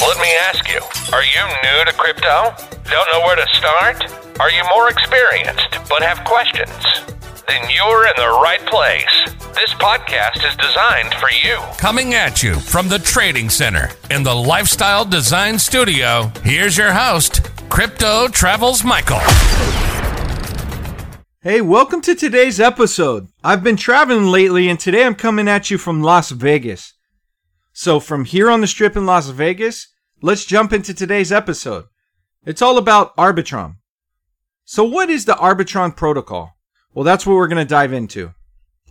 Let me ask you, are you new to crypto? Don't know where to start? Are you more experienced but have questions? Then you're in the right place. This podcast is designed for you. Coming at you from the Trading Center in the Lifestyle Design Studio, here's your host, Crypto Travels Michael. Hey, welcome to today's episode. I've been traveling lately and today I'm coming at you from Las Vegas. So, from here on the strip in Las Vegas, let's jump into today's episode. It's all about Arbitrum. So, what is the Arbitrum protocol? Well, that's what we're going to dive into.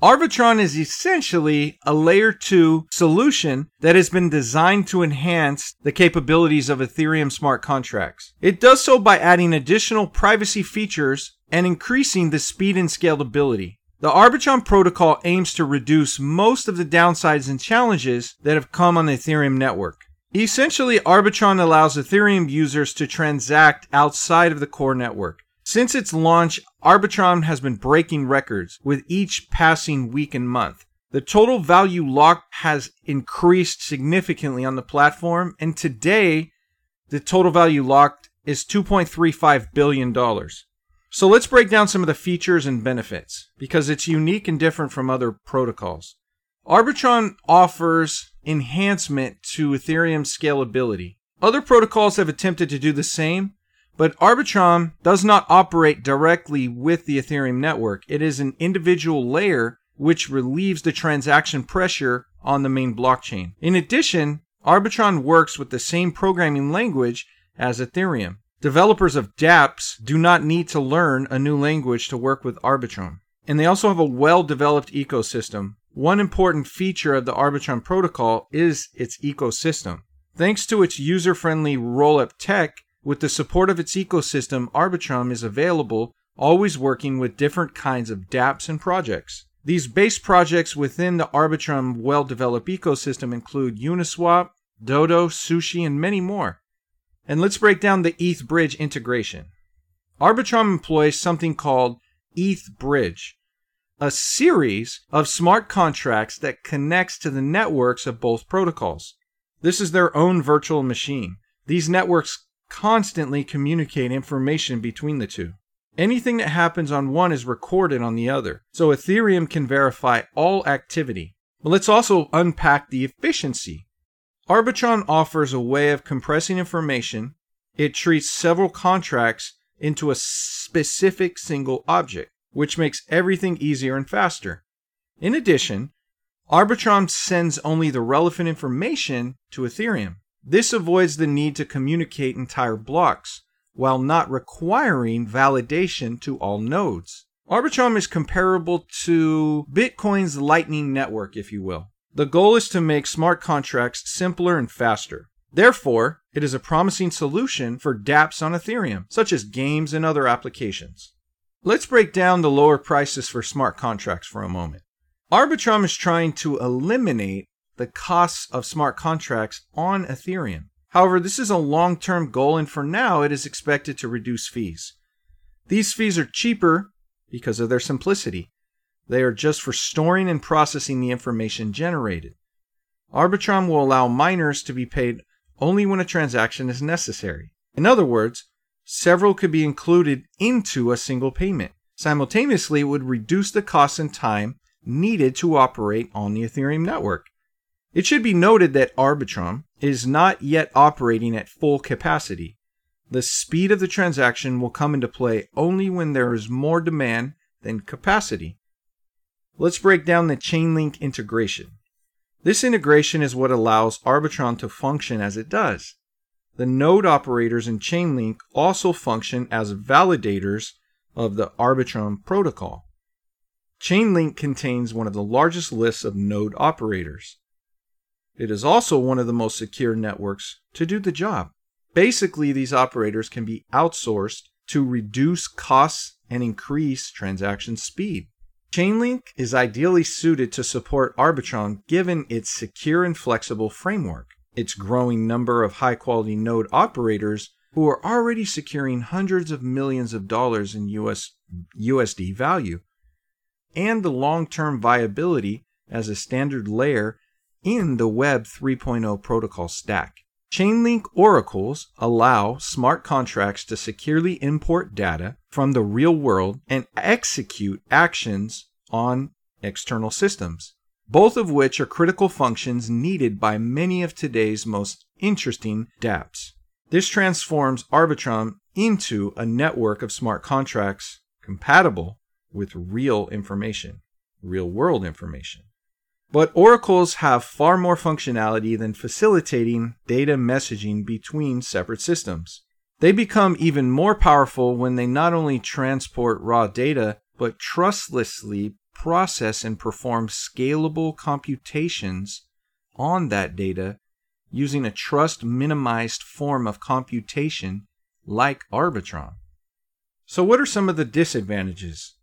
Arbitrum is essentially a layer 2 solution that has been designed to enhance the capabilities of Ethereum smart contracts. It does so by adding additional privacy features and increasing the speed and scalability. The Arbitrum protocol aims to reduce most of the downsides and challenges that have come on the Ethereum network. Essentially, Arbitrum allows Ethereum users to transact outside of the core network. Since its launch, Arbitrum has been breaking records with each passing week and month. The total value locked has increased significantly on the platform, and today, the total value locked is $2.35 billion. So let's break down some of the features and benefits because it's unique and different from other protocols. Arbitrum offers enhancement to Ethereum scalability. Other protocols have attempted to do the same, but Arbitrum does not operate directly with the Ethereum network. It is an individual layer which relieves the transaction pressure on the main blockchain. In addition, Arbitrum works with the same programming language as Ethereum. Developers of dApps do not need to learn a new language to work with Arbitrum. And they also have a well developed ecosystem. One important feature of the Arbitrum protocol is its ecosystem. Thanks to its user friendly roll up tech, with the support of its ecosystem, Arbitrum is available, always working with different kinds of dApps and projects. These base projects within the Arbitrum well developed ecosystem include Uniswap, Dodo, Sushi, and many more. And let's break down the ETH Bridge integration. Arbitrum employs something called ETH Bridge, a series of smart contracts that connects to the networks of both protocols. This is their own virtual machine. These networks constantly communicate information between the two. Anything that happens on one is recorded on the other, so Ethereum can verify all activity. But let's also unpack the efficiency Arbitrum offers a way of compressing information. It treats several contracts into a specific single object, which makes everything easier and faster. In addition, Arbitrum sends only the relevant information to Ethereum. This avoids the need to communicate entire blocks, while not requiring validation to all nodes. Arbitrum is comparable to Bitcoin's Lightning Network, if you will. The goal is to make smart contracts simpler and faster. Therefore, it is a promising solution for dApps on Ethereum, such as games and other applications. Let's break down the lower prices for smart contracts for a moment. Arbitrum is trying to eliminate the costs of smart contracts on Ethereum. However, this is a long term goal, and for now, it is expected to reduce fees. These fees are cheaper because of their simplicity. They are just for storing and processing the information generated. Arbitrum will allow miners to be paid only when a transaction is necessary. In other words, several could be included into a single payment. Simultaneously, it would reduce the cost and time needed to operate on the Ethereum network. It should be noted that Arbitrum is not yet operating at full capacity. The speed of the transaction will come into play only when there is more demand than capacity. Let's break down the Chainlink integration. This integration is what allows Arbitrum to function as it does. The node operators in Chainlink also function as validators of the Arbitrum protocol. Chainlink contains one of the largest lists of node operators. It is also one of the most secure networks to do the job. Basically, these operators can be outsourced to reduce costs and increase transaction speed. Chainlink is ideally suited to support Arbitrum given its secure and flexible framework, its growing number of high quality node operators who are already securing hundreds of millions of dollars in US, USD value, and the long term viability as a standard layer in the Web 3.0 protocol stack. Chainlink oracles allow smart contracts to securely import data from the real world and execute actions on external systems, both of which are critical functions needed by many of today's most interesting dApps. This transforms Arbitrum into a network of smart contracts compatible with real information, real world information. But oracles have far more functionality than facilitating data messaging between separate systems. They become even more powerful when they not only transport raw data, but trustlessly process and perform scalable computations on that data using a trust minimized form of computation like Arbitrum. So, what are some of the disadvantages?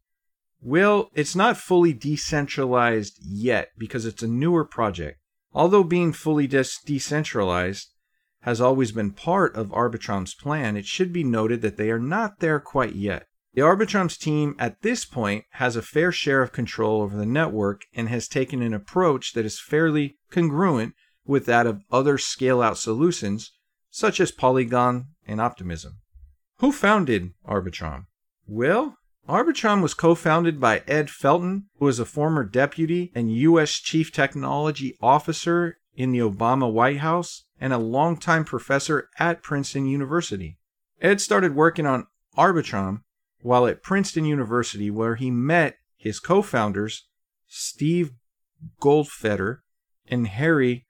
Well, it's not fully decentralized yet because it's a newer project. Although being fully de- decentralized has always been part of Arbitrum's plan, it should be noted that they are not there quite yet. The Arbitrum's team at this point has a fair share of control over the network and has taken an approach that is fairly congruent with that of other scale out solutions such as Polygon and Optimism. Who founded Arbitrum? Well, Arbitrum was co founded by Ed Felten, who was a former deputy and U.S. Chief Technology Officer in the Obama White House and a longtime professor at Princeton University. Ed started working on Arbitrum while at Princeton University, where he met his co founders, Steve Goldfeder and Harry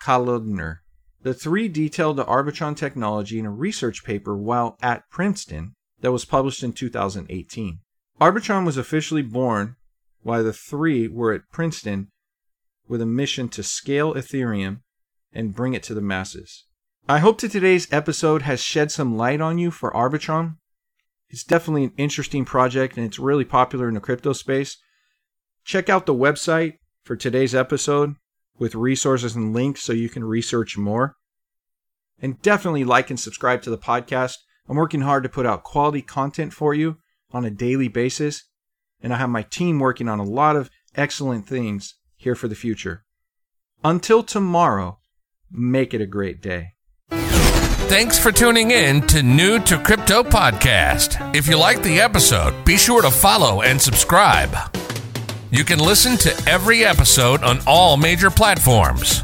Kalodner. The three detailed the Arbitrum technology in a research paper while at Princeton that was published in 2018. Arbitrum was officially born while the three were at Princeton with a mission to scale Ethereum and bring it to the masses. I hope that today's episode has shed some light on you for Arbitrum. It's definitely an interesting project and it's really popular in the crypto space. Check out the website for today's episode with resources and links so you can research more. And definitely like and subscribe to the podcast. I'm working hard to put out quality content for you on a daily basis, and I have my team working on a lot of excellent things here for the future. Until tomorrow, make it a great day. Thanks for tuning in to New to Crypto Podcast. If you liked the episode, be sure to follow and subscribe. You can listen to every episode on all major platforms.